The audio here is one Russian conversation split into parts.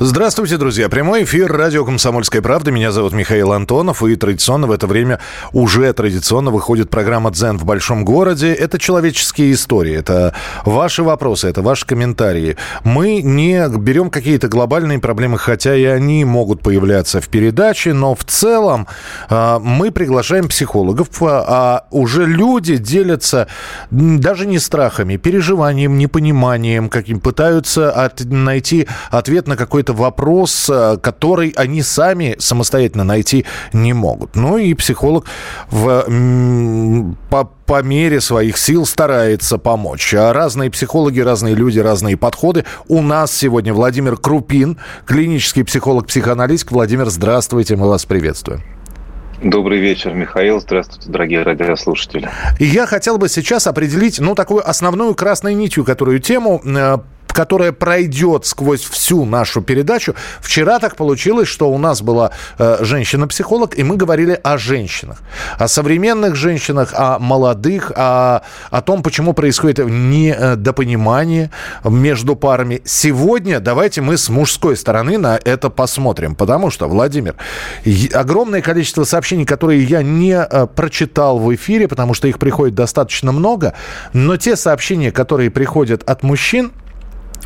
Здравствуйте, друзья. Прямой эфир радио «Комсомольская правда». Меня зовут Михаил Антонов. И традиционно в это время уже традиционно выходит программа «Дзен в большом городе». Это человеческие истории. Это ваши вопросы, это ваши комментарии. Мы не берем какие-то глобальные проблемы, хотя и они могут появляться в передаче, но в целом э, мы приглашаем психологов, а, а уже люди делятся даже не страхами, переживанием, непониманием, каким пытаются от, найти ответ на какой-то какой-то вопрос, э, который они сами самостоятельно найти не могут. Ну и психолог в, по, по мере своих сил старается помочь. А разные психологи, разные люди, разные подходы. У нас сегодня Владимир Крупин, клинический психолог-психоаналитик. Владимир, здравствуйте, мы вас приветствуем. Добрый вечер, Михаил. Здравствуйте, дорогие радиослушатели. Я хотел бы сейчас определить, ну, такую основную красной нитью, которую тему э, которая пройдет сквозь всю нашу передачу. Вчера так получилось, что у нас была э, женщина-психолог, и мы говорили о женщинах. О современных женщинах, о молодых, о, о том, почему происходит недопонимание между парами. Сегодня давайте мы с мужской стороны на это посмотрим. Потому что, Владимир, огромное количество сообщений, которые я не э, прочитал в эфире, потому что их приходит достаточно много, но те сообщения, которые приходят от мужчин,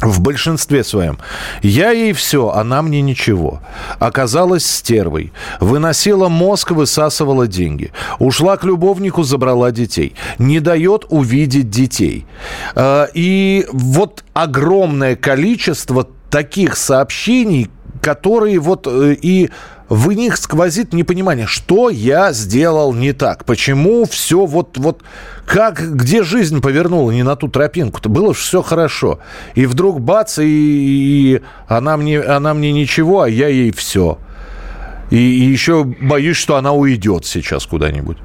в большинстве своем. Я ей все, она мне ничего. Оказалась стервой. Выносила мозг, высасывала деньги. Ушла к любовнику, забрала детей. Не дает увидеть детей. А, и вот огромное количество таких сообщений, которые вот э, и в них сквозит непонимание, что я сделал не так, почему все вот, вот как, где жизнь повернула не на ту тропинку-то, было все хорошо. И вдруг бац, и, и она, мне, она мне ничего, а я ей все. И, и еще боюсь, что она уйдет сейчас куда-нибудь.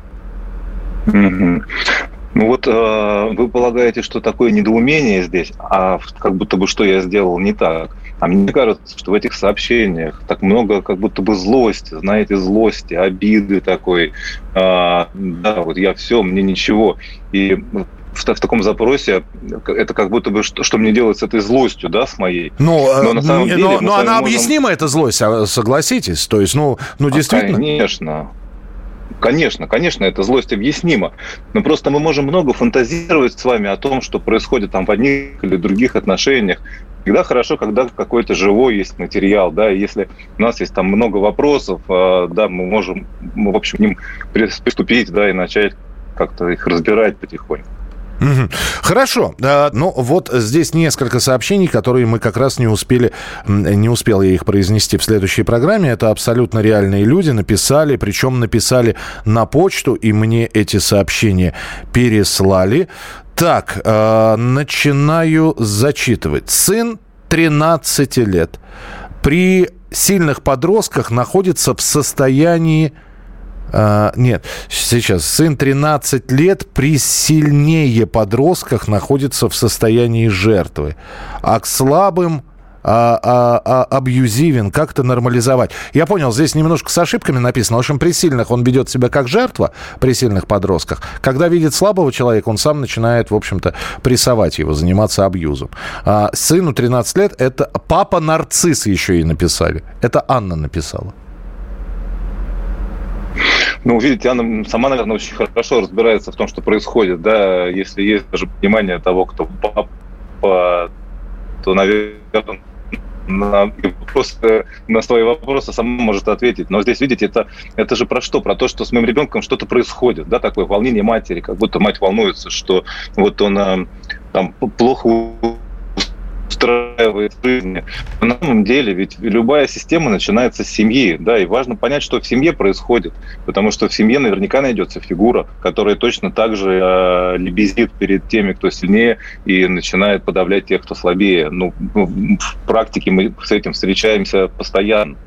Ну вот э, вы полагаете, что такое недоумение здесь, а как будто бы что я сделал не так. А мне кажется, что в этих сообщениях так много как будто бы злости, знаете, злости, обиды такой. А, да, вот я все, мне ничего. И в, в таком запросе это как будто бы что, что мне делать с этой злостью, да, с моей. Ну, но, но, на самом деле, но, но она можем... объяснима, эта злость, а, согласитесь? То есть, ну, ну действительно... Конечно. Конечно, конечно, эта злость объяснима. Но просто мы можем много фантазировать с вами о том, что происходит там в одних или других отношениях. Всегда хорошо, когда какой-то живой есть материал, да, и если у нас есть там много вопросов, а, да, мы можем, мы, в общем, к ним приступить, да, и начать как-то их разбирать потихоньку. Хорошо. Ну, вот здесь несколько сообщений, которые мы как раз не успели, не успел я их произнести в следующей программе. Это абсолютно реальные люди написали, причем написали на почту, и мне эти сообщения переслали. Так, э, начинаю зачитывать. Сын 13 лет при сильных подростках находится в состоянии а, нет, сейчас сын 13 лет при сильнее подростках находится в состоянии жертвы, а к слабым а, а, а, абьюзивен, как-то нормализовать. Я понял, здесь немножко с ошибками написано. В общем, при сильных он ведет себя как жертва, при сильных подростках. Когда видит слабого человека, он сам начинает, в общем-то, прессовать его, заниматься абьюзом. А, сыну 13 лет, это папа-нарцисс еще и написали. Это Анна написала. Ну, видите, она сама, наверное, очень хорошо разбирается в том, что происходит, да, если есть даже понимание того, кто папа, то, наверное, на, вопросы, на свои вопросы сама может ответить. Но здесь, видите, это, это же про что? Про то, что с моим ребенком что-то происходит, да, такое волнение матери, как будто мать волнуется, что вот он а, там плохо устраивает в жизни. На самом деле, ведь любая система начинается с семьи, да, и важно понять, что в семье происходит, потому что в семье наверняка найдется фигура, которая точно так же э, лебезит перед теми, кто сильнее, и начинает подавлять тех, кто слабее. Ну, в практике мы с этим встречаемся постоянно.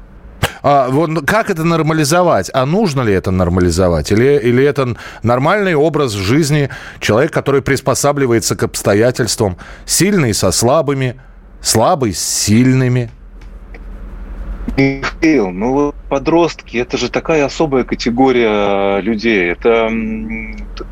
А, вот как это нормализовать? А нужно ли это нормализовать? Или, или это нормальный образ жизни человека, который приспосабливается к обстоятельствам, сильный со слабыми, слабый с сильными? Михаил, ну подростки, это же такая особая категория людей. Это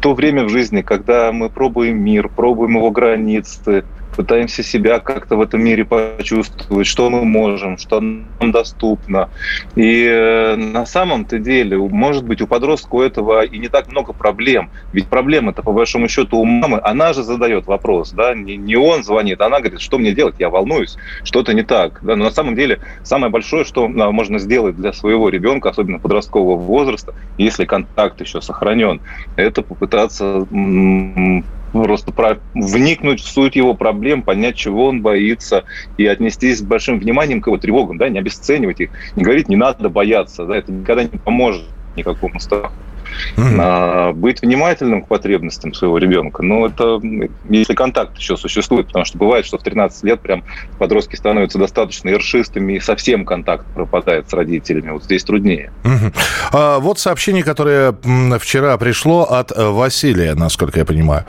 то время в жизни, когда мы пробуем мир, пробуем его границы, пытаемся себя как-то в этом мире почувствовать, что мы можем, что нам доступно. И э, на самом-то деле, может быть, у подростка у этого и не так много проблем. Ведь проблема-то, по большому счету, у мамы, она же задает вопрос, да, не, не он звонит, она говорит, что мне делать, я волнуюсь, что-то не так. Да? Но на самом деле самое большое, что а, можно сделать для своего ребенка, особенно подросткового возраста, если контакт еще сохранен, это попытаться просто про, вникнуть в суть его проблем, понять, чего он боится, и отнестись с большим вниманием к его тревогам, да, не обесценивать их, не говорить, не надо бояться, да, это никогда не поможет никакому страху. Mm-hmm. А, быть внимательным к потребностям своего ребенка. Ну, это если контакт еще существует, потому что бывает, что в 13 лет прям подростки становятся достаточно ершистыми, и совсем контакт пропадает с родителями. Вот здесь труднее. Mm-hmm. А, вот сообщение, которое вчера пришло от э, Василия, насколько я понимаю.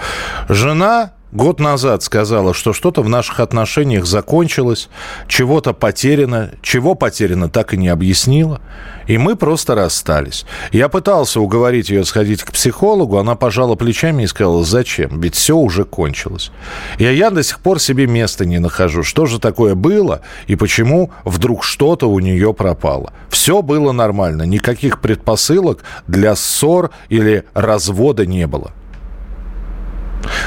Жена год назад сказала, что что-то в наших отношениях закончилось, чего-то потеряно, чего потеряно, так и не объяснила. И мы просто расстались. Я пытался уговорить ее сходить к психологу, она пожала плечами и сказала, зачем, ведь все уже кончилось. И я до сих пор себе места не нахожу, что же такое было и почему вдруг что-то у нее пропало. Все было нормально, никаких предпосылок для ссор или развода не было.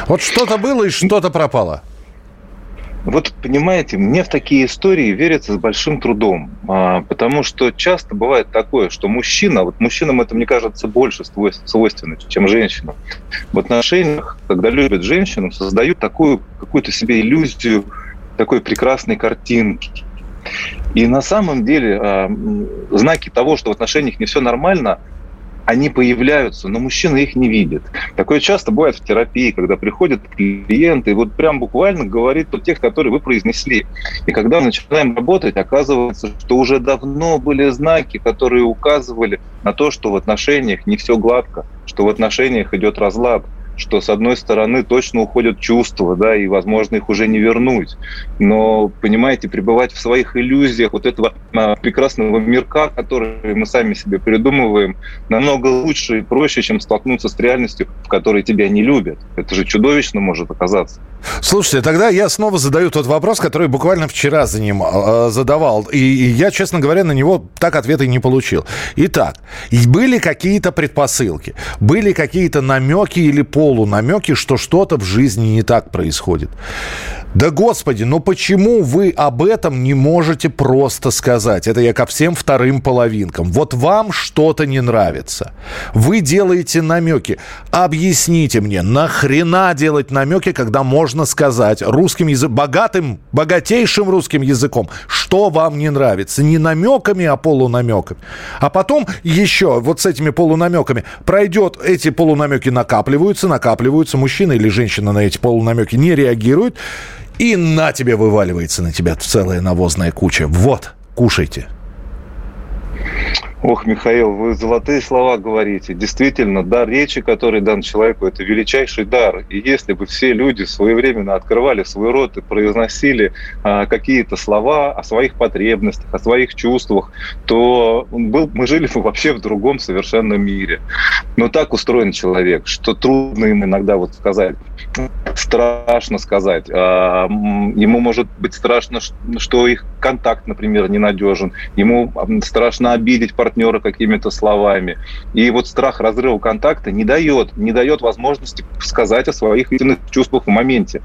Вот что-то было и что-то пропало. Вот понимаете, мне в такие истории верится с большим трудом, а, потому что часто бывает такое, что мужчина, вот мужчинам это, мне кажется, больше свойственно, чем женщинам. В отношениях, когда любят женщину, создают такую какую-то себе иллюзию такой прекрасной картинки. И на самом деле а, знаки того, что в отношениях не все нормально, они появляются, но мужчина их не видит. Такое часто бывает в терапии, когда приходят клиенты, и вот прям буквально говорит о тех, которые вы произнесли. И когда мы начинаем работать, оказывается, что уже давно были знаки, которые указывали на то, что в отношениях не все гладко, что в отношениях идет разлад что, с одной стороны, точно уходят чувства, да, и, возможно, их уже не вернуть. Но, понимаете, пребывать в своих иллюзиях вот этого а, прекрасного мирка, который мы сами себе придумываем, намного лучше и проще, чем столкнуться с реальностью, в которой тебя не любят. Это же чудовищно может оказаться. Слушайте, тогда я снова задаю тот вопрос, который буквально вчера занимал, задавал. И я, честно говоря, на него так ответа и не получил. Итак, были какие-то предпосылки, были какие-то намеки или полунамеки, что что-то в жизни не так происходит. Да господи, ну почему вы об этом не можете просто сказать? Это я ко всем вторым половинкам. Вот вам что-то не нравится. Вы делаете намеки. Объясните мне, нахрена делать намеки, когда можно сказать русским языком, богатым, богатейшим русским языком, что вам не нравится? Не намеками, а полунамеками. А потом еще вот с этими полунамеками пройдет, эти полунамеки накапливаются, накапливаются, мужчина или женщина на эти полунамеки не реагирует, и на тебе вываливается на тебя целая навозная куча. Вот, кушайте. Ох, Михаил, вы золотые слова говорите. Действительно, дар речи, который дан человеку, это величайший дар. И если бы все люди своевременно открывали свой рот и произносили а, какие-то слова о своих потребностях, о своих чувствах, то был, мы жили бы вообще в другом совершенно мире. Но так устроен человек, что трудно им иногда вот сказать. Страшно сказать. А, ему может быть страшно, что их контакт, например, ненадежен. Ему страшно обидеть партнера какими-то словами. И вот страх разрыва контакта не дает, не дает возможности сказать о своих истинных чувствах в моменте.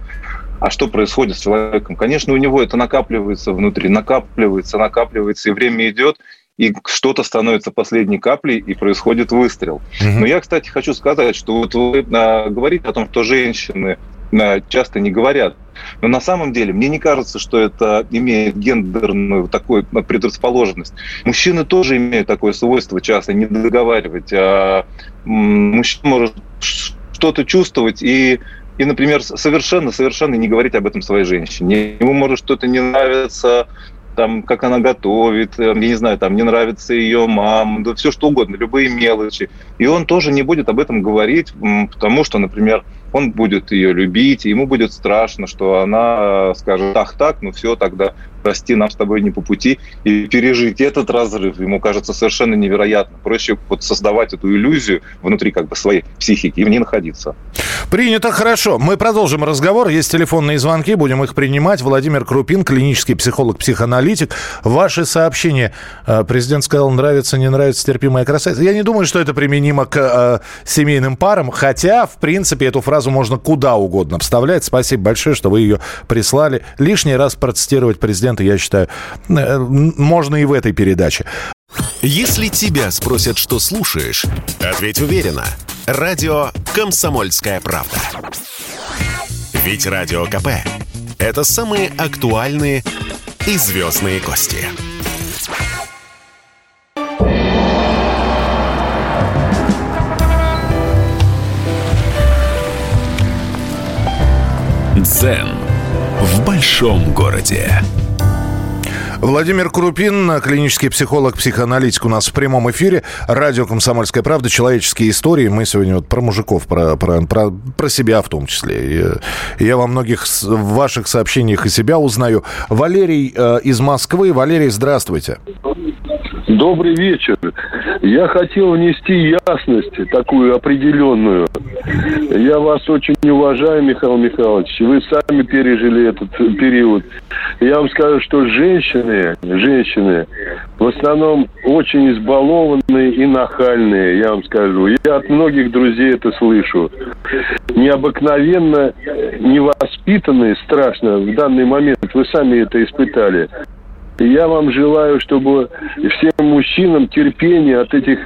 А что происходит с человеком? Конечно, у него это накапливается внутри, накапливается, накапливается, и время идет, и что-то становится последней каплей, и происходит выстрел. Угу. Но я, кстати, хочу сказать, что вот вы а, говорите о том, что женщины часто не говорят. Но на самом деле мне не кажется, что это имеет гендерную такую предрасположенность. Мужчины тоже имеют такое свойство часто не договаривать. А мужчина может что-то чувствовать и и, например, совершенно-совершенно не говорить об этом своей женщине. Ему может что-то не нравиться, там, как она готовит, я не знаю, там, не нравится ее мама, да все что угодно, любые мелочи. И он тоже не будет об этом говорить, потому что, например, он будет ее любить, и ему будет страшно, что она скажет, ах так, ну все, тогда прости, нам с тобой не по пути, и пережить этот разрыв ему кажется совершенно невероятно. Проще вот создавать эту иллюзию внутри как бы своей психики и в ней находиться. Принято, хорошо. Мы продолжим разговор. Есть телефонные звонки, будем их принимать. Владимир Крупин, клинический психолог, психоаналитик. Ваши сообщения. Э, президент сказал, нравится, не нравится, терпимая красавица. Я не думаю, что это применимо к э, семейным парам, хотя, в принципе, эту фразу можно куда угодно вставлять. Спасибо большое, что вы ее прислали. Лишний раз процитировать президента момента, я считаю, э, можно и в этой передаче. Если тебя спросят, что слушаешь, ответь уверенно. Радио «Комсомольская правда». Ведь Радио КП – это самые актуальные и звездные гости. Дзен в большом городе. Владимир Крупин, клинический психолог, психоаналитик у нас в прямом эфире. Радио «Комсомольская правда», человеческие истории. Мы сегодня вот про мужиков, про, про, про, про себя в том числе. И я во многих ваших сообщениях и себя узнаю. Валерий э, из Москвы. Валерий, здравствуйте. Добрый вечер. Я хотел внести ясность такую определенную. Я вас очень уважаю, Михаил Михайлович. Вы сами пережили этот период. Я вам скажу, что женщины, женщины в основном очень избалованные и нахальные, я вам скажу. Я от многих друзей это слышу. Необыкновенно невоспитанные, страшно в данный момент. Вы сами это испытали. Я вам желаю, чтобы всем мужчинам терпение от этих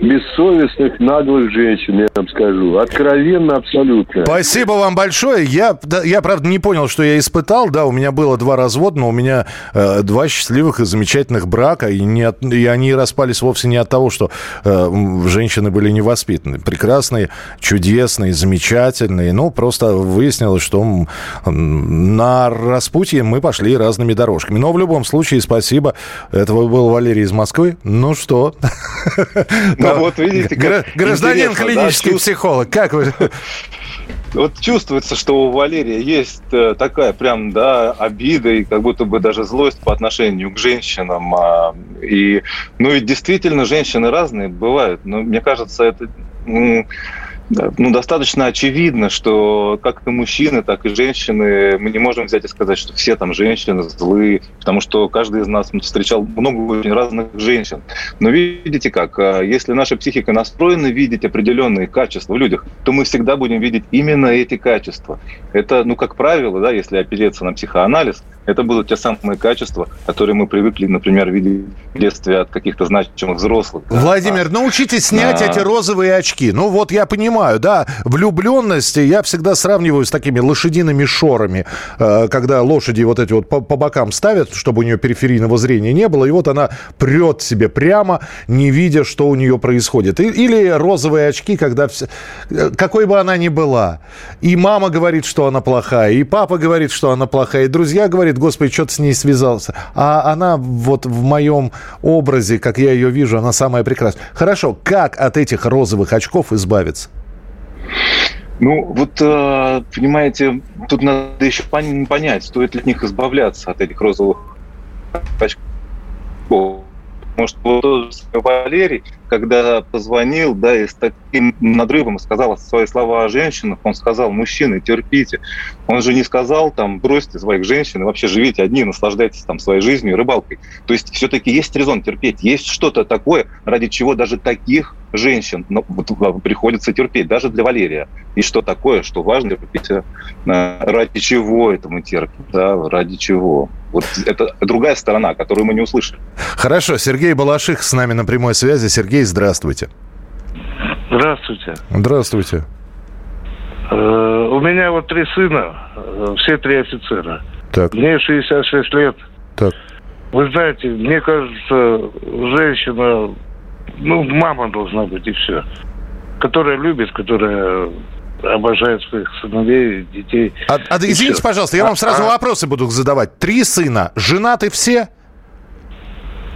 бессовестных, наглых женщин, я вам скажу. Откровенно, абсолютно. Спасибо вам большое. Я, да, я правда, не понял, что я испытал. Да, у меня было два развода, но у меня э, два счастливых и замечательных брака. И, не от, и они распались вовсе не от того, что э, женщины были невоспитаны. Прекрасные, чудесные, замечательные. Ну, просто выяснилось, что на распутье мы пошли разными дорожками. Но в любом случае случае, спасибо. Это был Валерий из Москвы. Ну что? Ну вот видите, Гражданин клинический психолог. Как вы? вот чувствуется, что у Валерия есть э, такая прям, да, обида и как будто бы даже злость по отношению к женщинам. А, и, ну и действительно, женщины разные бывают. Но мне кажется, это ну, достаточно очевидно, что как и мужчины, так и женщины, мы не можем взять и сказать, что все там женщины злые, потому что каждый из нас встречал много очень разных женщин. Но видите как, а, если наша психика настроена видеть определенные качества в людях, то мы всегда будем видеть именно эти качества. Это, ну, как правило, да, если опереться на психоанализ, это будут те самые качества, которые мы привыкли, например, видеть в детстве от каких-то значимых взрослых. Владимир, да. научитесь снять а... эти розовые очки. Ну вот я понимаю, да, влюбленности я всегда сравниваю с такими лошадиными шорами, э, когда лошади вот эти вот по, по бокам ставят, чтобы у нее периферийного зрения не было, и вот она прет себе прямо, не видя, что у нее происходит. Или розовые очки, когда все, э, какой бы она ни была, и мама говорит, что она плохая, и папа говорит, что она плохая, и друзья говорят, говорит, господи, что ты с ней связался. А она вот в моем образе, как я ее вижу, она самая прекрасная. Хорошо, как от этих розовых очков избавиться? Ну, вот, э, понимаете, тут надо еще понять, стоит ли от них избавляться, от этих розовых очков. Может, вот Валерий, когда позвонил, да, и с таким надрывом сказал свои слова о женщинах, он сказал, мужчины, терпите. Он же не сказал, там, бросьте своих женщин и вообще живите одни, наслаждайтесь там своей жизнью, рыбалкой. То есть все-таки есть резон терпеть, есть что-то такое, ради чего даже таких женщин ну, приходится терпеть, даже для Валерия. И что такое, что важно терпеть, э, ради чего это мы терпим, да, ради чего. Вот это другая сторона, которую мы не услышали. Хорошо, Сергей Балаших с нами на прямой связи. Сергей, здравствуйте. Здравствуйте. Здравствуйте. Э, у меня вот три сына, э, все три офицера. Так. Мне 66 лет. Так. Вы знаете, мне кажется, женщина, ну, мама должна быть и все. Которая любит, которая обожает своих сыновей, детей. А, а извините, все. пожалуйста, я вам а, сразу а... вопросы буду задавать. Три сына, женаты все?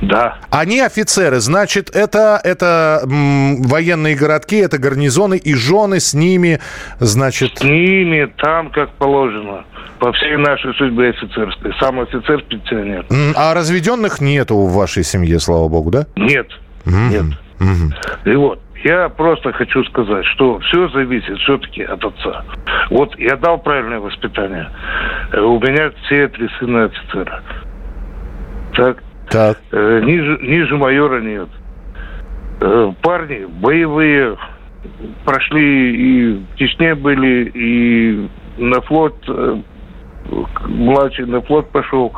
Да. Они офицеры, значит, это, это м, военные городки, это гарнизоны и жены с ними, значит... С ними там, как положено. По всей нашей судьбе офицерской. Сам офицер пенсионер. А разведенных нету в вашей семье, слава богу, да? Нет. Mm-hmm. Нет. Mm-hmm. И вот, я просто хочу сказать, что все зависит все-таки от отца. Вот я дал правильное воспитание. Э, у меня все три сына офицера. Так, так. Э, ниже, ниже майора нет. Э, парни боевые прошли и в Чечне были, и на флот, э, младший на флот пошел.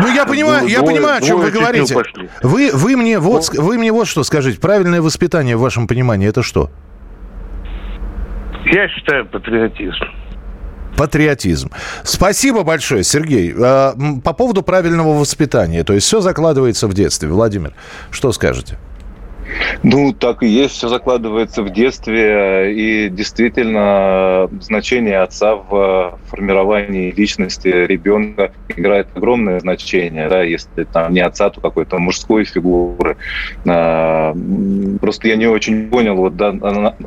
Ну, я понимаю, двое, я понимаю, о чем вы говорите. Вы, вы, мне вот, ну, вы мне вот что скажите. Правильное воспитание в вашем понимании это что? Я считаю патриотизм. Патриотизм. Спасибо большое, Сергей. А, по поводу правильного воспитания, то есть все закладывается в детстве. Владимир, что скажете? Ну, так и есть, все закладывается в детстве, и действительно значение отца в формировании личности ребенка играет огромное значение, да, если там не отца, то какой-то мужской фигуры. Просто я не очень понял, вот да,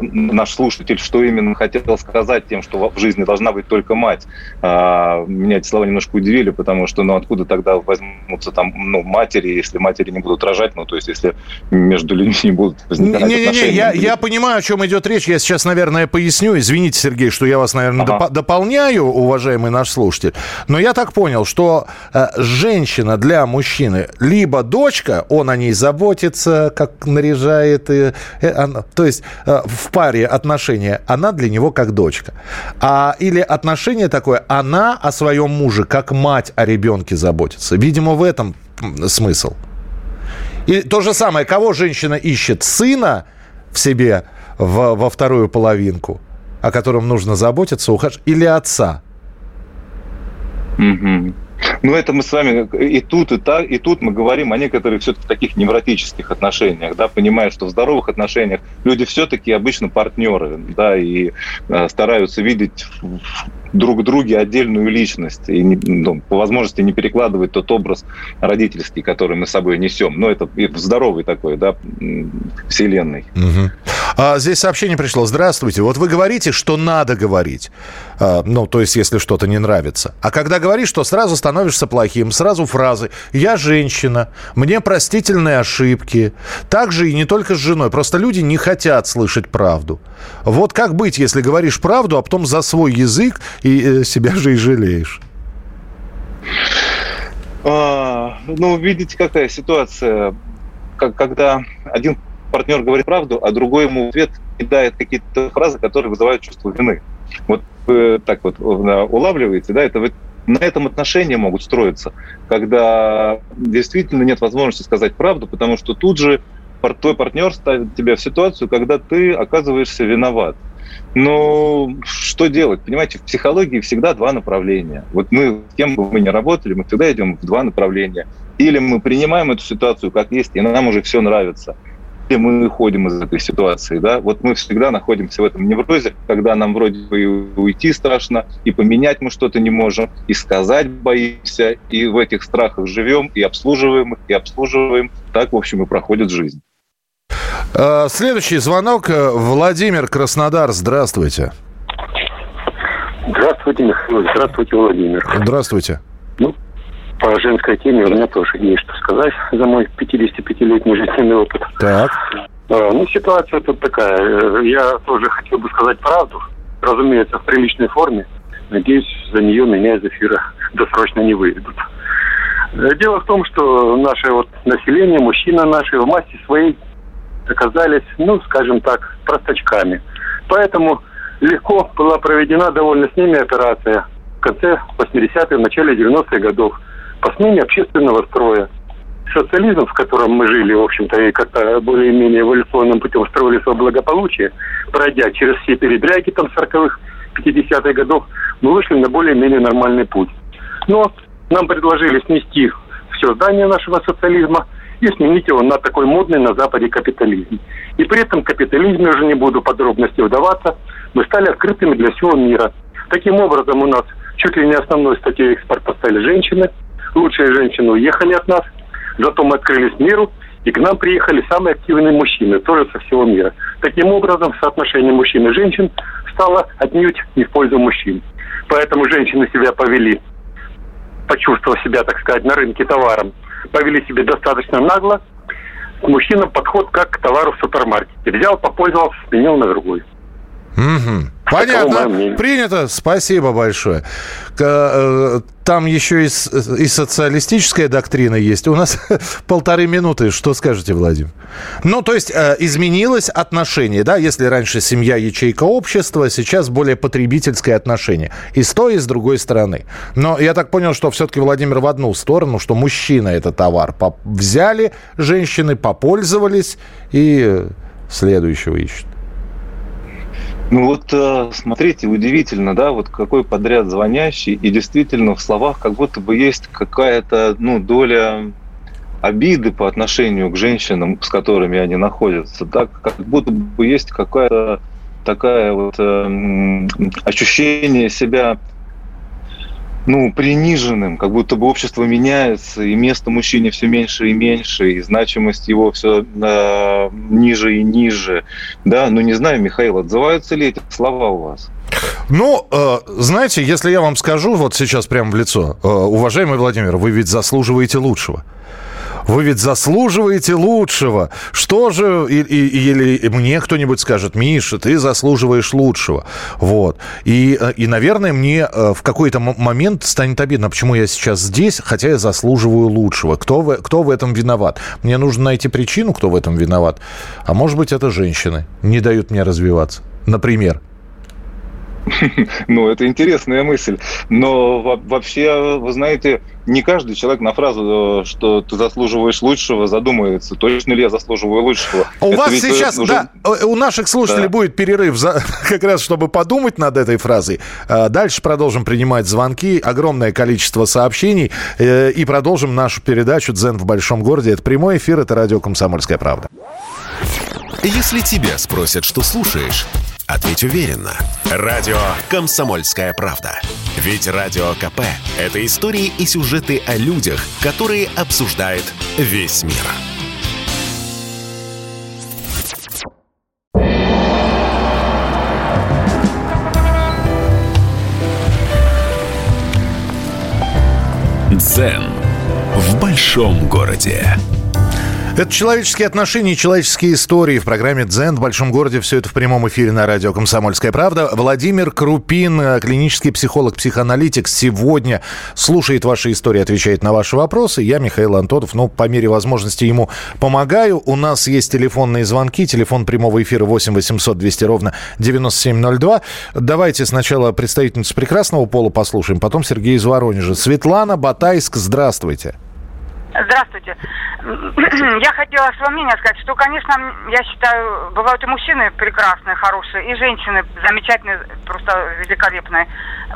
наш слушатель, что именно хотел сказать тем, что в жизни должна быть только мать. Меня эти слова немножко удивили, потому что, ну, откуда тогда возьмутся там, ну, матери, если матери не будут рожать, ну, то есть если между людьми не будут возникать не, не, не, я, я понимаю, о чем идет речь. Я сейчас, наверное, поясню. Извините, Сергей, что я вас, наверное, ага. доп- дополняю, уважаемый наш слушатель. Но я так понял, что э, женщина для мужчины либо дочка, он о ней заботится, как наряжает. И, э, она, то есть э, в паре отношения она для него как дочка. А, или отношение такое, она о своем муже как мать о ребенке заботится. Видимо, в этом смысл. И то же самое, кого женщина ищет? Сына в себе в, во вторую половинку, о котором нужно заботиться, ухаживать, или отца? Mm-hmm. Ну, это мы с вами и тут, и так, и тут мы говорим о некоторых все-таки таких невротических отношениях, да, понимая, что в здоровых отношениях люди все-таки обычно партнеры, да, и э, стараются видеть друг друге отдельную личность и ну, по возможности не перекладывать тот образ родительский, который мы с собой несем. Но это здоровый такой, да, вселенной. Угу. А, здесь сообщение пришло. Здравствуйте. Вот вы говорите, что надо говорить. А, ну, то есть, если что-то не нравится. А когда говоришь, что сразу становишься плохим, сразу фразы «я женщина», «мне простительные ошибки». Так же и не только с женой. Просто люди не хотят слышать правду. Вот как быть, если говоришь правду, а потом за свой язык и э, себя же и жалеешь? А, ну, видите, какая ситуация, как, когда один партнер говорит правду, а другой ему в ответ кидает какие-то фразы, которые вызывают чувство вины. Вот вы так вот улавливаете, да, это на этом отношения могут строиться, когда действительно нет возможности сказать правду, потому что тут же твой партнер ставит тебя в ситуацию, когда ты оказываешься виноват. Но что делать? Понимаете, в психологии всегда два направления. Вот мы, с кем бы мы ни работали, мы всегда идем в два направления. Или мы принимаем эту ситуацию как есть, и нам уже все нравится – или мы выходим из этой ситуации, да, вот мы всегда находимся в этом неврозе, когда нам вроде бы и уйти страшно, и поменять мы что-то не можем, и сказать боимся, и в этих страхах живем, и обслуживаем их, и обслуживаем. Так, в общем, и проходит жизнь. А, следующий звонок. Владимир Краснодар, здравствуйте. Здравствуйте, Михаил. Здравствуйте, Владимир. Здравствуйте. Ну, по женской теме у меня тоже есть что сказать за мой 55-летний жизненный опыт. Так. А, ну, ситуация тут такая. Я тоже хотел бы сказать правду. Разумеется, в приличной форме. Надеюсь, за нее меня из эфира досрочно не выведут. Э, дело в том, что наше вот население, мужчины наши в массе своей оказались, ну, скажем так, простачками. Поэтому легко была проведена довольно с ними операция в конце 80-х, в начале 90-х годов по смене общественного строя. Социализм, в котором мы жили, в общем-то, и как-то более-менее эволюционным путем строили свое благополучие, пройдя через все передряги там 40-х, 50-х годов, мы вышли на более-менее нормальный путь. Но нам предложили снести все здание нашего социализма и сменить его на такой модный на Западе капитализм. И при этом капитализме уже не буду подробности вдаваться, мы стали открытыми для всего мира. Таким образом, у нас чуть ли не основной статьей экспорта стали женщины – лучшие женщины уехали от нас, зато мы открылись миру, и к нам приехали самые активные мужчины, тоже со всего мира. Таким образом, соотношение мужчин и женщин стало отнюдь не в пользу мужчин. Поэтому женщины себя повели, почувствовав себя, так сказать, на рынке товаром, повели себя достаточно нагло. К мужчинам подход как к товару в супермаркете. Взял, попользовался, сменил на другой. Угу. Понятно. Принято. Спасибо большое. Э, там еще и, и социалистическая доктрина есть. У нас полторы минуты. Что скажете, Владимир? Ну, то есть э, изменилось отношение, да? Если раньше семья ячейка общества, сейчас более потребительское отношение. И с той, и с другой стороны. Но я так понял, что все-таки Владимир в одну сторону, что мужчина это товар. Взяли женщины, попользовались и следующего ищут. Ну вот э, смотрите, удивительно, да, вот какой подряд звонящий, и действительно в словах как будто бы есть какая-то, ну, доля обиды по отношению к женщинам, с которыми они находятся, да, как будто бы есть какая-то такая вот э, ощущение себя ну, приниженным, как будто бы общество меняется, и место мужчине все меньше и меньше, и значимость его все э, ниже и ниже. Да, ну не знаю, Михаил, отзываются ли эти слова у вас? Ну, э, знаете, если я вам скажу вот сейчас прямо в лицо, э, уважаемый Владимир, вы ведь заслуживаете лучшего. Вы ведь заслуживаете лучшего. Что же, и, и, или мне кто-нибудь скажет, Миша, ты заслуживаешь лучшего. Вот. И, э, и наверное, мне э, в какой-то момент станет обидно, почему я сейчас здесь, хотя я заслуживаю лучшего. Кто в, кто в этом виноват? Мне нужно найти причину, кто в этом виноват. А может быть, это женщины не дают мне развиваться. Например. Ну, это интересная мысль. Но вообще, вы знаете, не каждый человек на фразу, э, что ты заслуживаешь лучшего, задумывается, точно ли я заслуживаю лучшего. У это вас э, сейчас, уже... да, э, у наших слушателей да. будет перерыв за, как раз, чтобы подумать над этой фразой. Дальше продолжим принимать звонки, огромное количество сообщений, и продолжим нашу передачу «Дзен в большом городе». Это прямой эфир, это радио «Комсомольская правда». Если тебя спросят, что слушаешь, Ответь уверенно. Радио «Комсомольская правда». Ведь Радио КП – это истории и сюжеты о людях, которые обсуждает весь мир. Дзен в большом городе. Это человеческие отношения и человеческие истории в программе «Дзен» в большом городе. Все это в прямом эфире на радио «Комсомольская правда». Владимир Крупин, э, клинический психолог, психоаналитик, сегодня слушает ваши истории, отвечает на ваши вопросы. Я, Михаил Антонов, ну, по мере возможности ему помогаю. У нас есть телефонные звонки. Телефон прямого эфира 8 800 200 ровно 9702. Давайте сначала представительницу прекрасного пола послушаем, потом Сергей из Воронежа. Светлана Батайск, здравствуйте. Здравствуйте. Я хотела свое мнение сказать, что, конечно, я считаю, бывают и мужчины прекрасные, хорошие, и женщины замечательные, просто великолепные.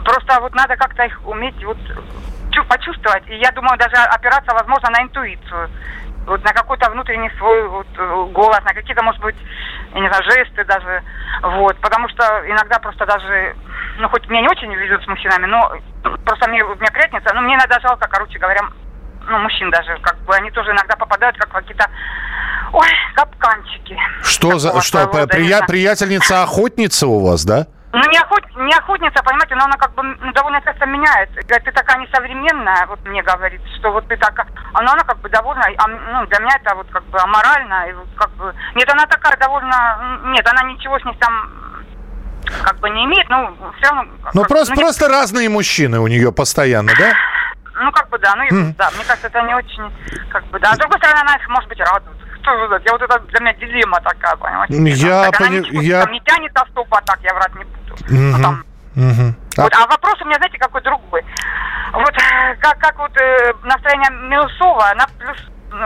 Просто вот надо как-то их уметь вот почувствовать. И я думаю, даже опираться, возможно, на интуицию. Вот на какой-то внутренний свой вот, голос, на какие-то, может быть, я не знаю, жесты даже. Вот. Потому что иногда просто даже, ну, хоть мне не очень везет с мужчинами, но просто мне, у меня приятница, ну, мне иногда жалко, короче говоря, ну, мужчин даже, как бы, они тоже иногда попадают как какие-то, ой, капканчики. Что за, что, прия, приятельница охотница у вас, да? Ну, не, охот, не охотница, понимаете, но она как бы ну, довольно часто. Говорит, ты такая несовременная, вот мне говорит, что вот ты такая... А ну, она как бы довольно... А, ну, для меня это вот как бы аморально. И вот как бы... Нет, она такая довольно... Нет, она ничего с ней там как бы не имеет, но все равно... Ну, просто, ну, просто разные мужчины у нее постоянно, да? Ну, как бы, да. Ну, mm. да, мне кажется, это не очень, как бы, да. С другой стороны, она их, может быть, радует. Что же Я вот это для меня дилемма такая, понимаете? Я понимаю. Я... Там не тянет до стопа, так я врать не буду. Mm-hmm. Ну, там... Mm-hmm. Вот, а вопрос у меня, знаете, какой другой. Вот как, как вот э, настроение Минусова, она плюс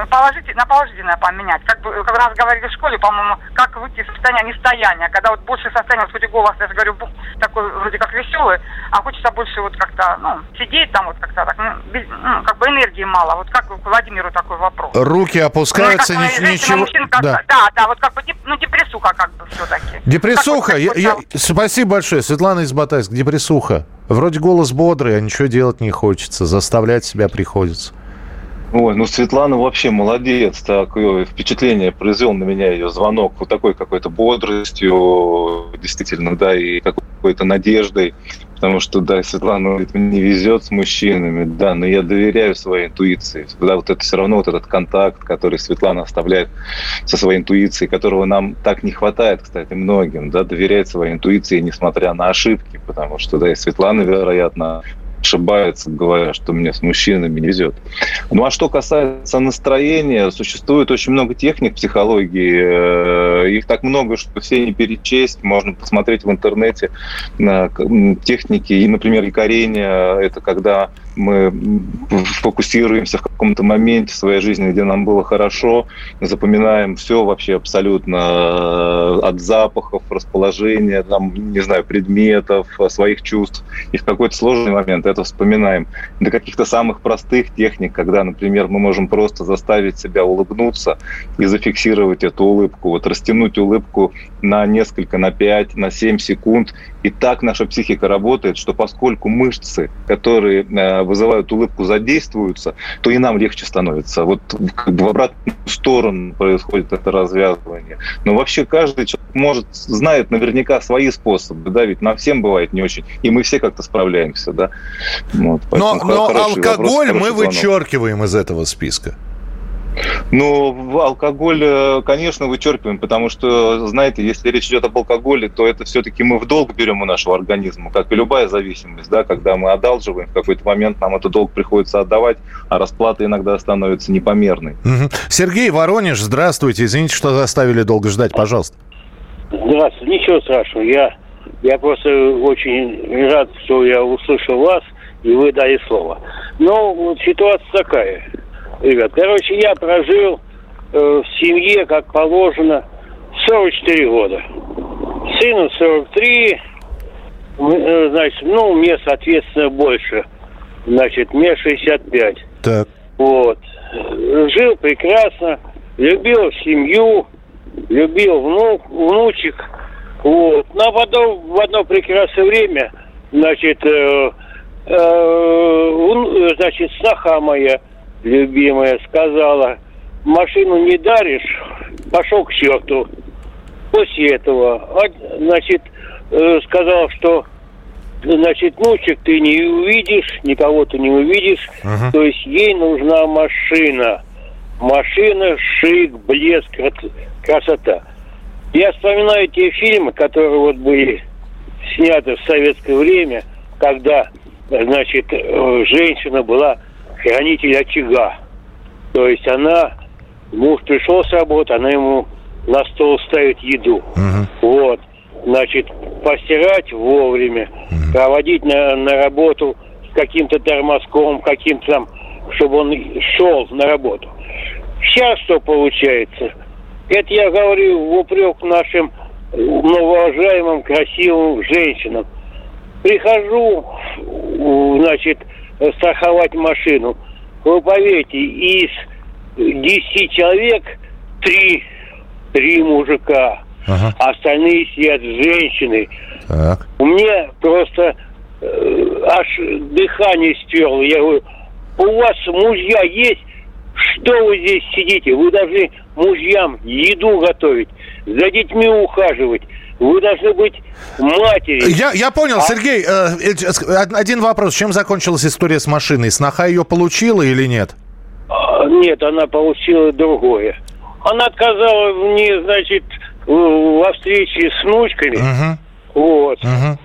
положить, на положительное поменять. Как бы, как раз говорили в школе, по-моему, как выйти из состояния нестояния. Когда вот больше состояние, вот хоть и голос, я же говорю, такой вроде как веселый, а хочется больше вот как-то, ну, сидеть там вот как-то так, ну, без, ну, как бы энергии мало. Вот как к Владимиру такой вопрос? Руки опускаются, ну, ни, ничего... Мужчин, как, да. да, да, вот как бы, ну, депрессуха как бы все-таки. Депрессуха? Вот, я, я, спасибо большое, Светлана из Батайск, депрессуха. Вроде голос бодрый, а ничего делать не хочется, заставлять себя приходится. Ой, ну Светлана вообще молодец. Такое впечатление произвел на меня ее звонок вот такой какой-то бодростью, действительно, да, и какой-то надеждой. Потому что, да, Светлана говорит, мне везет с мужчинами, да, но я доверяю своей интуиции. Да, вот это все равно вот этот контакт, который Светлана оставляет со своей интуицией, которого нам так не хватает, кстати, многим, да, доверять своей интуиции, несмотря на ошибки, потому что, да, и Светлана, вероятно, ошибается, говоря, что мне с мужчинами не везет. Ну а что касается настроения, существует очень много техник психологии. Э, их так много, что все не перечесть. Можно посмотреть в интернете на техники. И, например, якорение – это когда мы фокусируемся в каком-то моменте в своей жизни, где нам было хорошо, запоминаем все вообще абсолютно э, от запахов, расположения, там, не знаю, предметов, своих чувств. И в какой-то сложный момент это вспоминаем. До каких-то самых простых техник, когда, например, мы можем просто заставить себя улыбнуться и зафиксировать эту улыбку, вот растянуть улыбку на несколько, на 5, на 7 секунд. И так наша психика работает, что поскольку мышцы, которые э, вызывают улыбку, задействуются, то и нам легче становится. Вот как бы в обратную сторону происходит это развязывание. Но вообще каждый человек может, знает наверняка свои способы, да, ведь нам всем бывает не очень, и мы все как-то справляемся, да. Вот, но но алкоголь вопрос, мы вычеркиваем из этого списка. Ну, алкоголь, э, конечно, вычеркиваем, потому что, знаете, если речь идет об алкоголе, то это все-таки мы в долг берем у нашего организма, как и любая зависимость, да, когда мы одалживаем, в какой-то момент нам этот долг приходится отдавать, а расплата иногда становится непомерной. Угу. Сергей Воронеж, здравствуйте, извините, что заставили долго ждать, пожалуйста. Здравствуйте, ничего страшного, я, я просто очень рад, что я услышал вас, и вы дали слово. Но вот ситуация такая – ребят. Короче, я прожил э, в семье, как положено, 44 года. Сыну 43, э, значит, ну, мне, соответственно, больше. Значит, мне 65. Так. Вот. Жил прекрасно, любил семью, любил внук, внучек. Вот. Но потом в одно прекрасное время, значит, э, э, значит, сноха моя – любимая, сказала, машину не даришь, пошел к черту. После этого, значит, э, сказал, что значит, внучек ты не увидишь, никого ты не увидишь. Uh-huh. То есть ей нужна машина. Машина, шик, блеск, красота. Я вспоминаю те фильмы, которые вот были сняты в советское время, когда, значит, э, женщина была хранитель очага. То есть она, муж пришел с работы, она ему на стол ставит еду. Uh-huh. Вот. Значит, постирать вовремя, uh-huh. проводить на, на работу с каким-то тормозком, каким-то там, чтобы он шел на работу. Сейчас что получается? Это я говорю в упрек нашим многоуважаемым, красивым женщинам. Прихожу, значит, страховать машину. Вы поверьте, из 10 человек три, три мужика, ага. остальные сидят женщины. Так. У меня просто э, аж дыхание стерло. Я говорю, у вас мужья есть? Что вы здесь сидите? Вы должны мужьям еду готовить, за детьми ухаживать. Вы должны быть матерью. Я, я понял, а... Сергей, э, э один вопрос. Чем закончилась история с машиной? Сноха ее получила или нет? А, нет, она получила другое. Она отказала мне, значит, во встрече с внучками. Угу. Вот. Угу.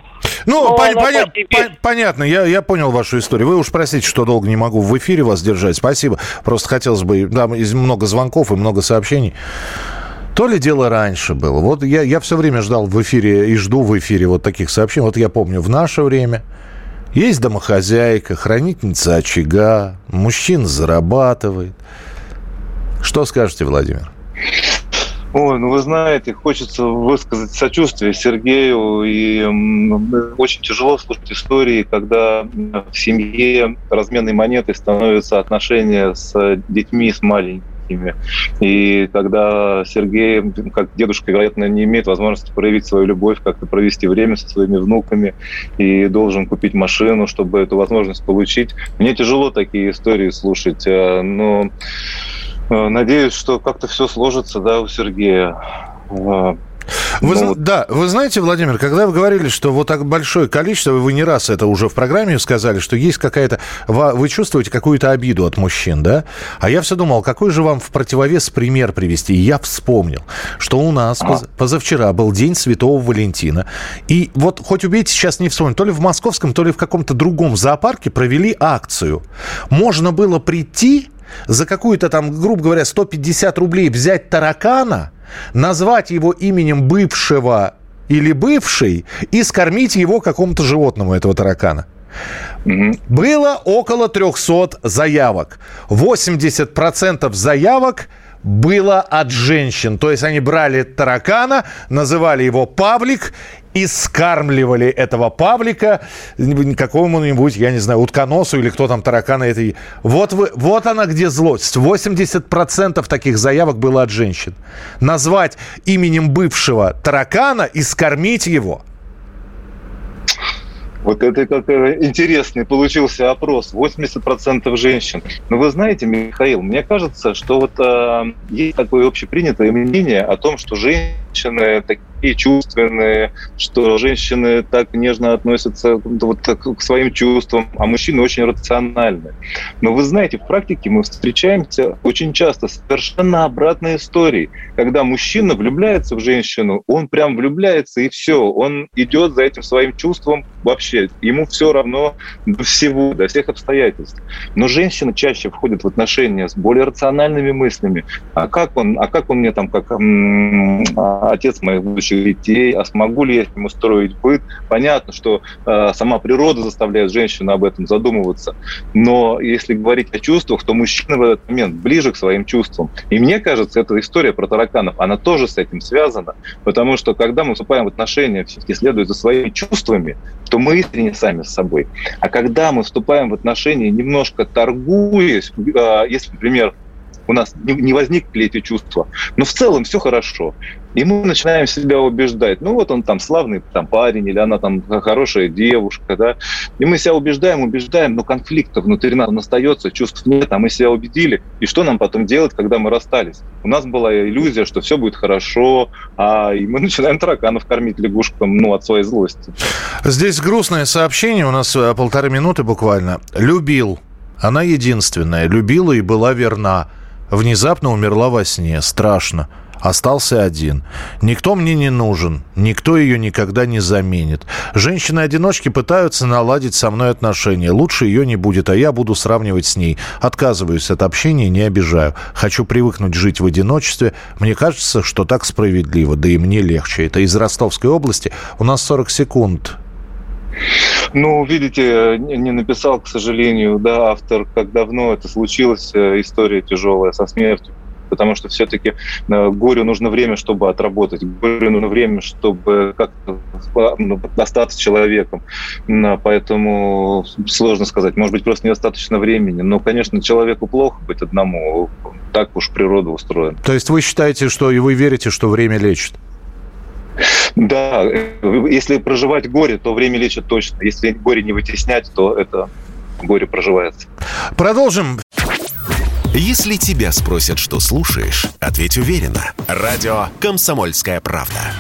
Ну, по- поня- по- понятно, я, я понял вашу историю. Вы уж простите, что долго не могу в эфире вас держать. Спасибо. Просто хотелось бы, да, много звонков и много сообщений. То ли дело раньше было. Вот я, я все время ждал в эфире и жду в эфире вот таких сообщений. Вот я помню, в наше время есть домохозяйка, хранительница очага, мужчина зарабатывает. Что скажете, Владимир? Ой, ну вы знаете, хочется высказать сочувствие Сергею. И очень тяжело слушать истории, когда в семье разменной монетой становятся отношения с детьми, с маленькими. И когда Сергей, как дедушка, вероятно, не имеет возможности проявить свою любовь, как-то провести время со своими внуками и должен купить машину, чтобы эту возможность получить. Мне тяжело такие истории слушать, э, но Э, надеюсь, что как-то все сложится, да, у Сергея. Вы, ну, да, вы знаете, Владимир, когда вы говорили, что вот так большое количество, вы не раз это уже в программе сказали, что есть какая-то, вы чувствуете какую-то обиду от мужчин, да? А я все думал, какой же вам в противовес пример привести? И я вспомнил, что у нас а. позавчера был День Святого Валентина, и вот хоть убейте, сейчас не вспомню, то ли в московском, то ли в каком-то другом зоопарке провели акцию. Можно было прийти за какую-то там, грубо говоря, 150 рублей взять таракана, назвать его именем бывшего или бывшей и скормить его какому-то животному, этого таракана. Было около 300 заявок. 80% заявок было от женщин. То есть они брали таракана, называли его Павлик и скармливали этого Павлика какому-нибудь, я не знаю, утконосу или кто там таракана этой. Вот, вы, вот она где злость. 80% таких заявок было от женщин. Назвать именем бывшего таракана и скормить его – вот это как интересный получился опрос. 80% женщин. Но вы знаете, Михаил, мне кажется, что вот э, есть такое общепринятое мнение о том, что женщины такие чувственные, что женщины так нежно относятся вот так к своим чувствам, а мужчины очень рациональны. Но вы знаете, в практике мы встречаемся очень часто совершенно обратной истории, когда мужчина влюбляется в женщину, он прям влюбляется и все, он идет за этим своим чувством вообще, ему все равно до всего, до всех обстоятельств. Но женщина чаще входит в отношения с более рациональными мыслями. А как он, а как он мне там, как м- отец моих будущих детей, а смогу ли я с ним устроить быт. Понятно, что э, сама природа заставляет женщину об этом задумываться, но если говорить о чувствах, то мужчина в этот момент ближе к своим чувствам. И мне кажется, эта история про тараканов, она тоже с этим связана, потому что когда мы вступаем в отношения, все-таки следуя за своими чувствами, то мы искренне сами с собой. А когда мы вступаем в отношения, немножко торгуясь, э, если, например, у нас не возникли эти чувства. Но в целом все хорошо. И мы начинаем себя убеждать. Ну вот он там славный там, парень, или она там хорошая девушка, да. И мы себя убеждаем, убеждаем, но конфликта внутри нас остается, чувств нет, а мы себя убедили. И что нам потом делать, когда мы расстались? У нас была иллюзия, что все будет хорошо, а и мы начинаем тараканов кормить лягушкам, ну, от своей злости. Здесь грустное сообщение, у нас э, полторы минуты буквально. Любил. Она единственная. Любила и была верна. Внезапно умерла во сне. Страшно. Остался один. Никто мне не нужен. Никто ее никогда не заменит. Женщины-одиночки пытаются наладить со мной отношения. Лучше ее не будет, а я буду сравнивать с ней. Отказываюсь от общения, не обижаю. Хочу привыкнуть жить в одиночестве. Мне кажется, что так справедливо. Да и мне легче. Это из Ростовской области. У нас 40 секунд. Ну, видите, не написал, к сожалению, да, автор, как давно это случилось, э, история тяжелая со смертью потому что все-таки э, горю нужно время, чтобы отработать, горю нужно время, чтобы как-то ну, остаться человеком. Поэтому сложно сказать. Может быть, просто недостаточно времени. Но, конечно, человеку плохо быть одному. Так уж природа устроена. То есть вы считаете, что и вы верите, что время лечит? Да, если проживать горе, то время лечит точно. Если горе не вытеснять, то это горе проживается. Продолжим. Если тебя спросят, что слушаешь, ответь уверенно. Радио «Комсомольская правда».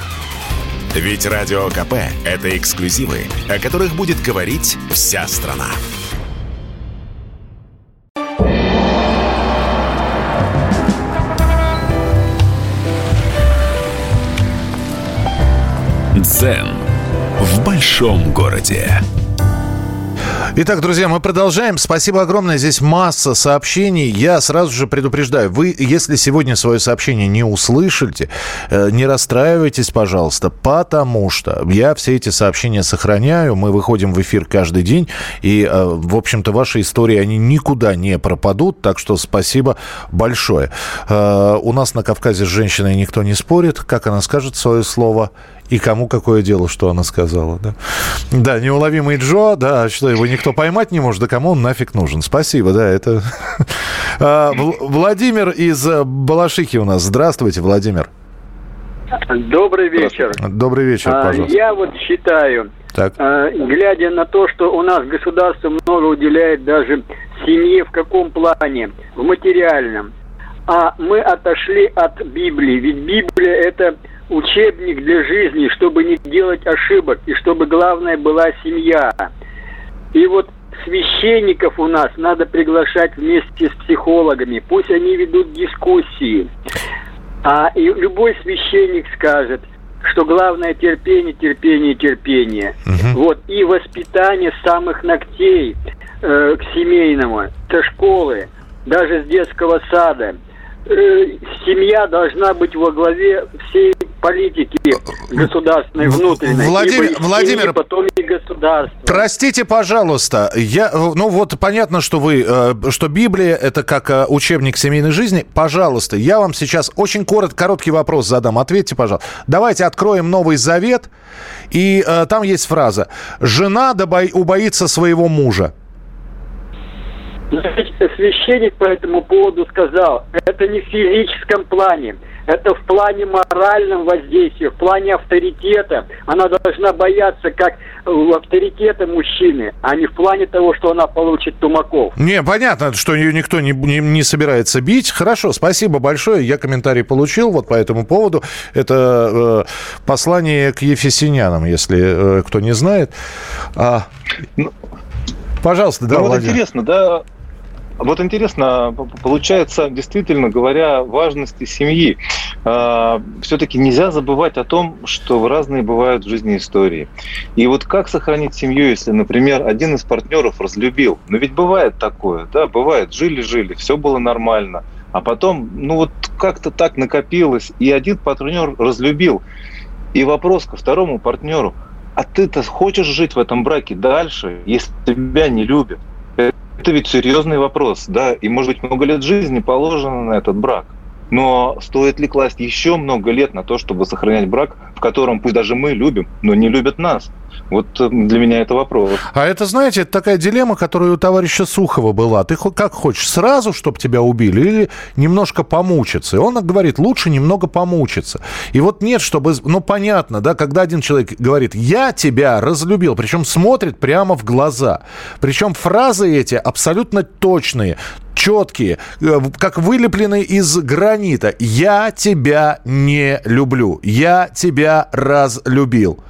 Ведь Радио КП – это эксклюзивы, о которых будет говорить вся страна. Дзен в большом городе. Итак, друзья, мы продолжаем. Спасибо огромное. Здесь масса сообщений. Я сразу же предупреждаю. Вы, если сегодня свое сообщение не услышите, э, не расстраивайтесь, пожалуйста, потому что я все эти сообщения сохраняю. Мы выходим в эфир каждый день. И, э, в общем-то, ваши истории, они никуда не пропадут. Так что спасибо большое. Э, у нас на Кавказе с женщиной никто не спорит. Как она скажет свое слово, и кому какое дело, что она сказала. Да, да неуловимый Джо, да, что его никто поймать не может, да кому он нафиг нужен. Спасибо, да, это... А, Владимир из э, Балашихи у нас. Здравствуйте, Владимир. Добрый вечер. Добрый вечер, а, пожалуйста. Я вот считаю, так. А, глядя на то, что у нас государство много уделяет даже семье, в каком плане? В материальном. А мы отошли от Библии. Ведь Библия это учебник для жизни, чтобы не делать ошибок, и чтобы главное была семья. И вот священников у нас надо приглашать вместе с психологами. Пусть они ведут дискуссии. А и любой священник скажет, что главное терпение, терпение, терпение. Угу. Вот и воспитание самых ногтей э, к семейному, со школы, даже с детского сада. Э, семья должна быть во главе всей политики государственной, внутренней. Владимир, Владимир потом и государство. Простите, пожалуйста, я, ну вот понятно, что вы, э, что Библия это как э, учебник семейной жизни. Пожалуйста, я вам сейчас очень корот, короткий вопрос задам. Ответьте, пожалуйста. Давайте откроем Новый Завет, и э, там есть фраза: "Жена убоится своего мужа". Священник по этому поводу сказал, это не в физическом плане, это в плане моральном воздействия, в плане авторитета. Она должна бояться как авторитета мужчины, а не в плане того, что она получит тумаков. Не, понятно, что ее никто не, не, не собирается бить. Хорошо, спасибо большое. Я комментарий получил вот по этому поводу. Это э, послание к ефесинянам, если э, кто не знает. А, ну, Пожалуйста, да, ну, вот интересно, да, вот интересно, получается, действительно говоря, важности семьи. А, Все-таки нельзя забывать о том, что разные бывают в жизни истории. И вот как сохранить семью, если, например, один из партнеров разлюбил? Но ведь бывает такое, да, бывает, жили-жили, все было нормально. А потом, ну вот как-то так накопилось, и один партнер разлюбил. И вопрос ко второму партнеру, а ты-то хочешь жить в этом браке дальше, если тебя не любят? Это ведь серьезный вопрос, да, и, может быть, много лет жизни положено на этот брак. Но стоит ли класть еще много лет на то, чтобы сохранять брак, в котором пусть даже мы любим, но не любят нас? Вот э, для меня это вопрос. А это, знаете, это такая дилемма, которая у товарища Сухова была. Ты как хочешь, сразу, чтобы тебя убили, или немножко помучиться? И он говорит, лучше немного помучиться. И вот нет, чтобы... Ну, понятно, да, когда один человек говорит, я тебя разлюбил, причем смотрит прямо в глаза. Причем фразы эти абсолютно точные четкие, э, как вылепленные из гранита. Я тебя не люблю. Я тебя разлюбил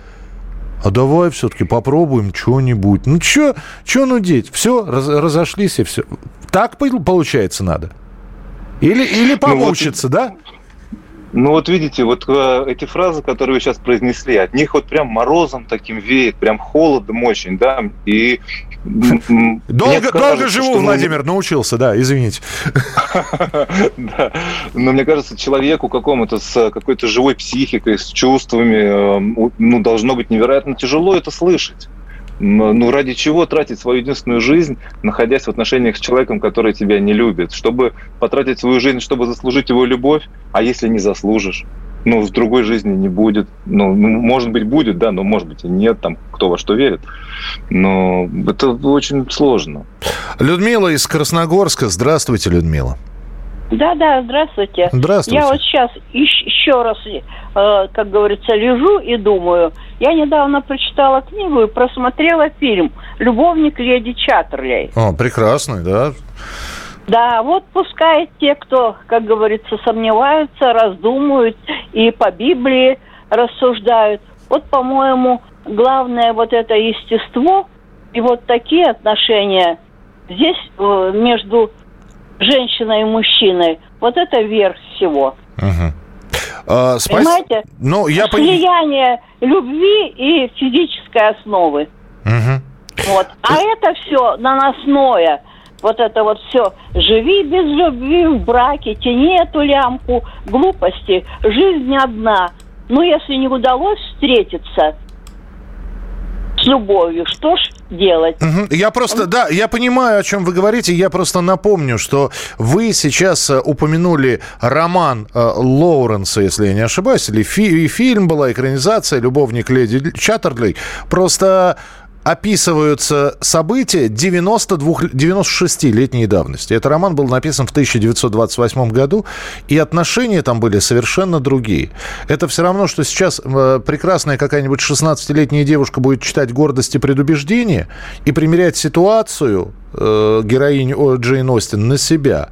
а давай все-таки попробуем что-нибудь. Ну, что что нудеть? Все, раз, разошлись и все. Так получается надо? Или, или получится, ну, вот, да? Ну вот видите, вот э, эти фразы, которые вы сейчас произнесли, от них вот прям морозом таким веет, прям холодом очень, да, и Долго, долго живу, Владимир, научился, да, извините. Но мне кажется, человеку какому-то с какой-то живой психикой, с чувствами, э, ну, должно быть невероятно тяжело это слышать. Ну, ради чего тратить свою единственную жизнь, находясь в отношениях с человеком, который тебя не любит? Чтобы потратить свою жизнь, чтобы заслужить его любовь, а если не заслужишь? Ну, в другой жизни не будет. Ну, может быть, будет, да, но может быть и нет, там, кто во что верит. Но это очень сложно. Людмила из Красногорска. Здравствуйте, Людмила. Да, да, здравствуйте. Здравствуйте. Я вот сейчас еще раз, э, как говорится, лежу и думаю. Я недавно прочитала книгу и просмотрела фильм «Любовник леди Чаттерлей». О, прекрасный, да. Да, вот пускай те, кто, как говорится, сомневаются, раздумывают и по Библии рассуждают. Вот, по-моему, главное вот это естество и вот такие отношения здесь э, между женщиной и мужчиной, вот это верх всего. Угу. А, спас... Понимаете? Ну, я Слияние любви и физической основы. Угу. Вот. А это все наносное вот это вот все. Живи без любви в браке, тяни эту лямку, глупости. Жизнь одна. Ну, если не удалось встретиться с любовью, что ж делать. Угу. Я просто, да, я понимаю, о чем вы говорите. Я просто напомню, что вы сейчас э, упомянули роман э, Лоуренса, если я не ошибаюсь, или фи- и фильм была экранизация «Любовник леди Чаттерлей». Просто описываются события 92, 96-летней давности. Этот роман был написан в 1928 году, и отношения там были совершенно другие. Это все равно, что сейчас э, прекрасная какая-нибудь 16-летняя девушка будет читать «Гордость и предубеждение» и примерять ситуацию э, героини Джейн Остин на себя.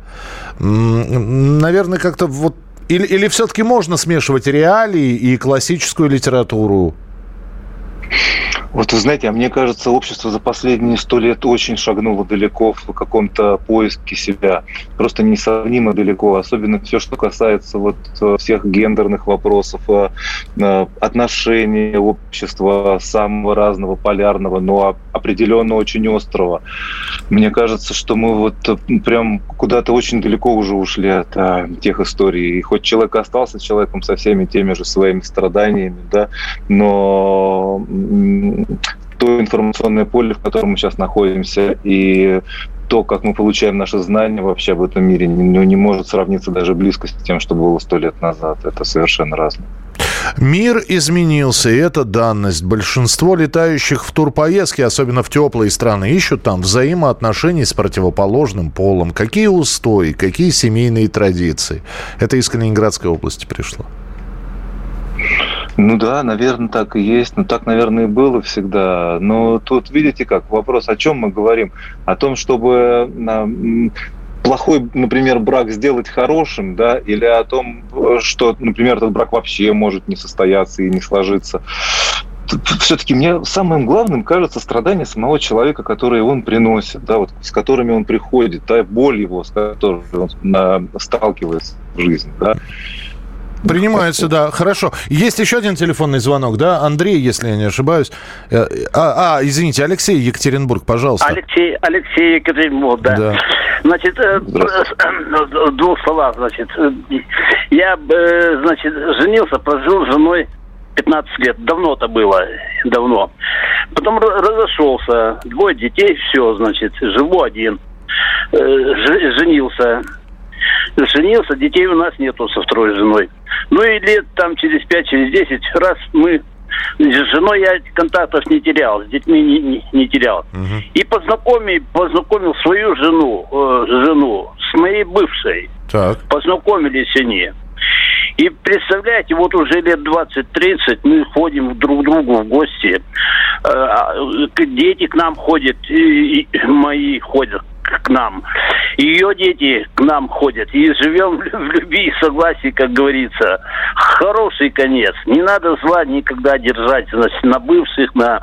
Наверное, как-то вот... Или, или все-таки можно смешивать реалии и классическую литературу? Вот вы знаете, а мне кажется, общество за последние сто лет очень шагнуло далеко в каком-то поиске себя. Просто несравнимо далеко. Особенно все, что касается вот э, всех гендерных вопросов, э, э, отношений общества самого разного, полярного, но определенно очень острого. Мне кажется, что мы вот прям куда-то очень далеко уже ушли от тех историй. И хоть человек остался человеком со всеми теми же своими страданиями, да, но то информационное поле, в котором мы сейчас находимся, и то, как мы получаем наши знания вообще об этом мире, ну, не может сравниться даже близко с тем, что было сто лет назад. Это совершенно разное. Мир изменился, и это данность. Большинство летающих в турпоездки, особенно в теплые страны, ищут там взаимоотношений с противоположным полом. Какие устои, какие семейные традиции. Это из Калининградской области пришло. Ну да, наверное, так и есть. Ну так, наверное, и было всегда. Но тут, видите как, вопрос, о чем мы говорим? О том, чтобы плохой, например, брак сделать хорошим, да, или о том, что, например, этот брак вообще может не состояться и не сложиться. Все-таки мне самым главным кажется страдание самого человека, которое он приносит, да, вот с которыми он приходит, да, боль его, с которой он а, сталкивается в жизни, да. Принимается, да. Хорошо. Есть еще один телефонный звонок, да? Андрей, если я не ошибаюсь. Э, а, а извините, Алексей Екатеринбург, пожалуйста. Алексей, Алексей Екатеринбург, да. да. Значит, э, в двух словах, значит. Я, э, значит, женился, прожил с женой 15 лет. Давно это было, давно. Потом разошелся, двое детей, все, значит, живу один. Женился женился, детей у нас нету со второй женой. Ну и лет там через пять, через десять раз мы с женой я контактов не терял, с детьми не, не, не терял. Угу. И познакомил, познакомил свою жену, э, жену с моей бывшей. Так. Познакомились они. И представляете, вот уже лет 20-30 мы ходим друг к другу в гости. Э, а, дети к нам ходят, и мои ходят к нам. Ее дети к нам ходят. И живем в любви и согласии, как говорится. Хороший конец. Не надо зла никогда держать значит, на бывших, на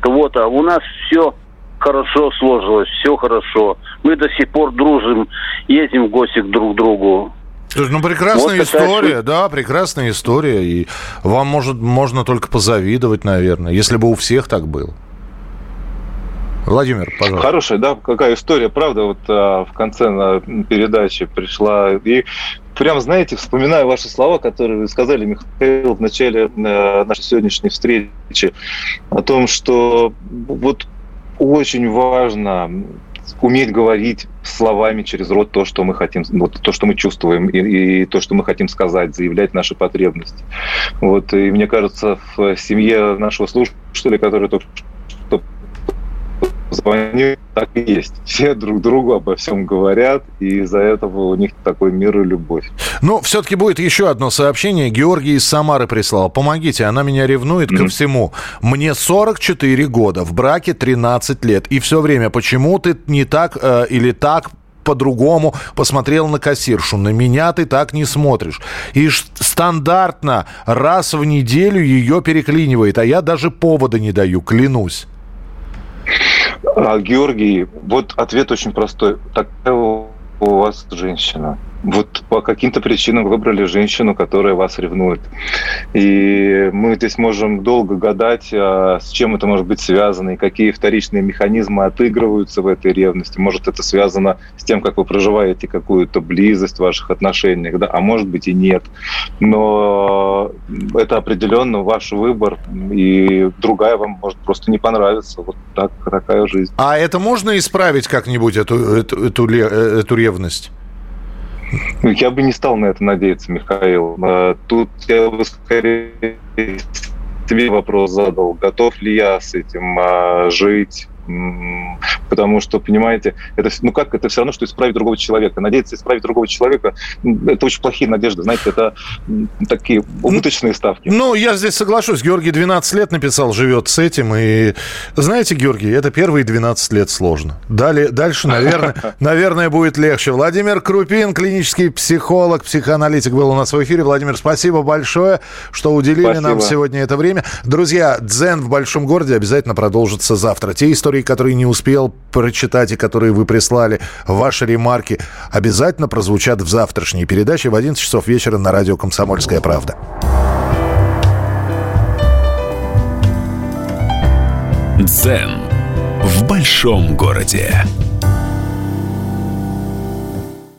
кого-то. У нас все хорошо сложилось, все хорошо. Мы до сих пор дружим, ездим в гости друг к другу. Слушай, ну прекрасная вот история, такая... да, прекрасная история. И вам может, можно только позавидовать, наверное, если бы у всех так было. Владимир, пожалуйста. Хорошая, да, какая история, правда, вот а, в конце на передачи пришла. И прям, знаете, вспоминаю ваши слова, которые вы сказали, Михаил, в начале э, нашей сегодняшней встречи, о том, что вот очень важно уметь говорить словами через рот то, что мы хотим, вот то, что мы чувствуем, и, и то, что мы хотим сказать, заявлять наши потребности. Вот, и мне кажется, в семье нашего слушателя, который только звонит, так и есть. Все друг другу обо всем говорят, и из-за этого у них такой мир и любовь. Ну, все-таки будет еще одно сообщение. Георгий из Самары прислал. Помогите, она меня ревнует mm-hmm. ко всему. Мне 44 года, в браке 13 лет. И все время, почему ты не так э, или так по-другому посмотрел на кассиршу. На меня ты так не смотришь. И стандартно раз в неделю ее переклинивает, а я даже повода не даю, клянусь. А, Георгий, вот ответ очень простой. Такая у вас женщина. Вот по каким-то причинам выбрали женщину, которая вас ревнует. И мы здесь можем долго гадать, а с чем это может быть связано, и какие вторичные механизмы отыгрываются в этой ревности. Может, это связано с тем, как вы проживаете какую-то близость в ваших отношениях, да, а может быть и нет. Но это определенно ваш выбор, и другая вам может просто не понравиться. Вот так, такая жизнь. А это можно исправить как-нибудь, эту, эту, эту, эту ревность? Ну, я бы не стал на это надеяться, Михаил. А, тут я бы скорее тебе вопрос задал, готов ли я с этим а, жить, Потому что, понимаете, это, ну как, это все равно, что исправить другого человека. Надеяться исправить другого человека, это очень плохие надежды. Знаете, это такие убыточные ставки. Ну, я здесь соглашусь. Георгий 12 лет написал, живет с этим. И знаете, Георгий, это первые 12 лет сложно. Далее, дальше, наверное, наверное, будет легче. Владимир Крупин, клинический психолог, психоаналитик был у нас в эфире. Владимир, спасибо большое, что уделили спасибо. нам сегодня это время. Друзья, дзен в большом городе обязательно продолжится завтра. Те истории, истории, которые не успел прочитать и которые вы прислали, ваши ремарки обязательно прозвучат в завтрашней передаче в 11 часов вечера на радио «Комсомольская правда». Дзен в большом городе.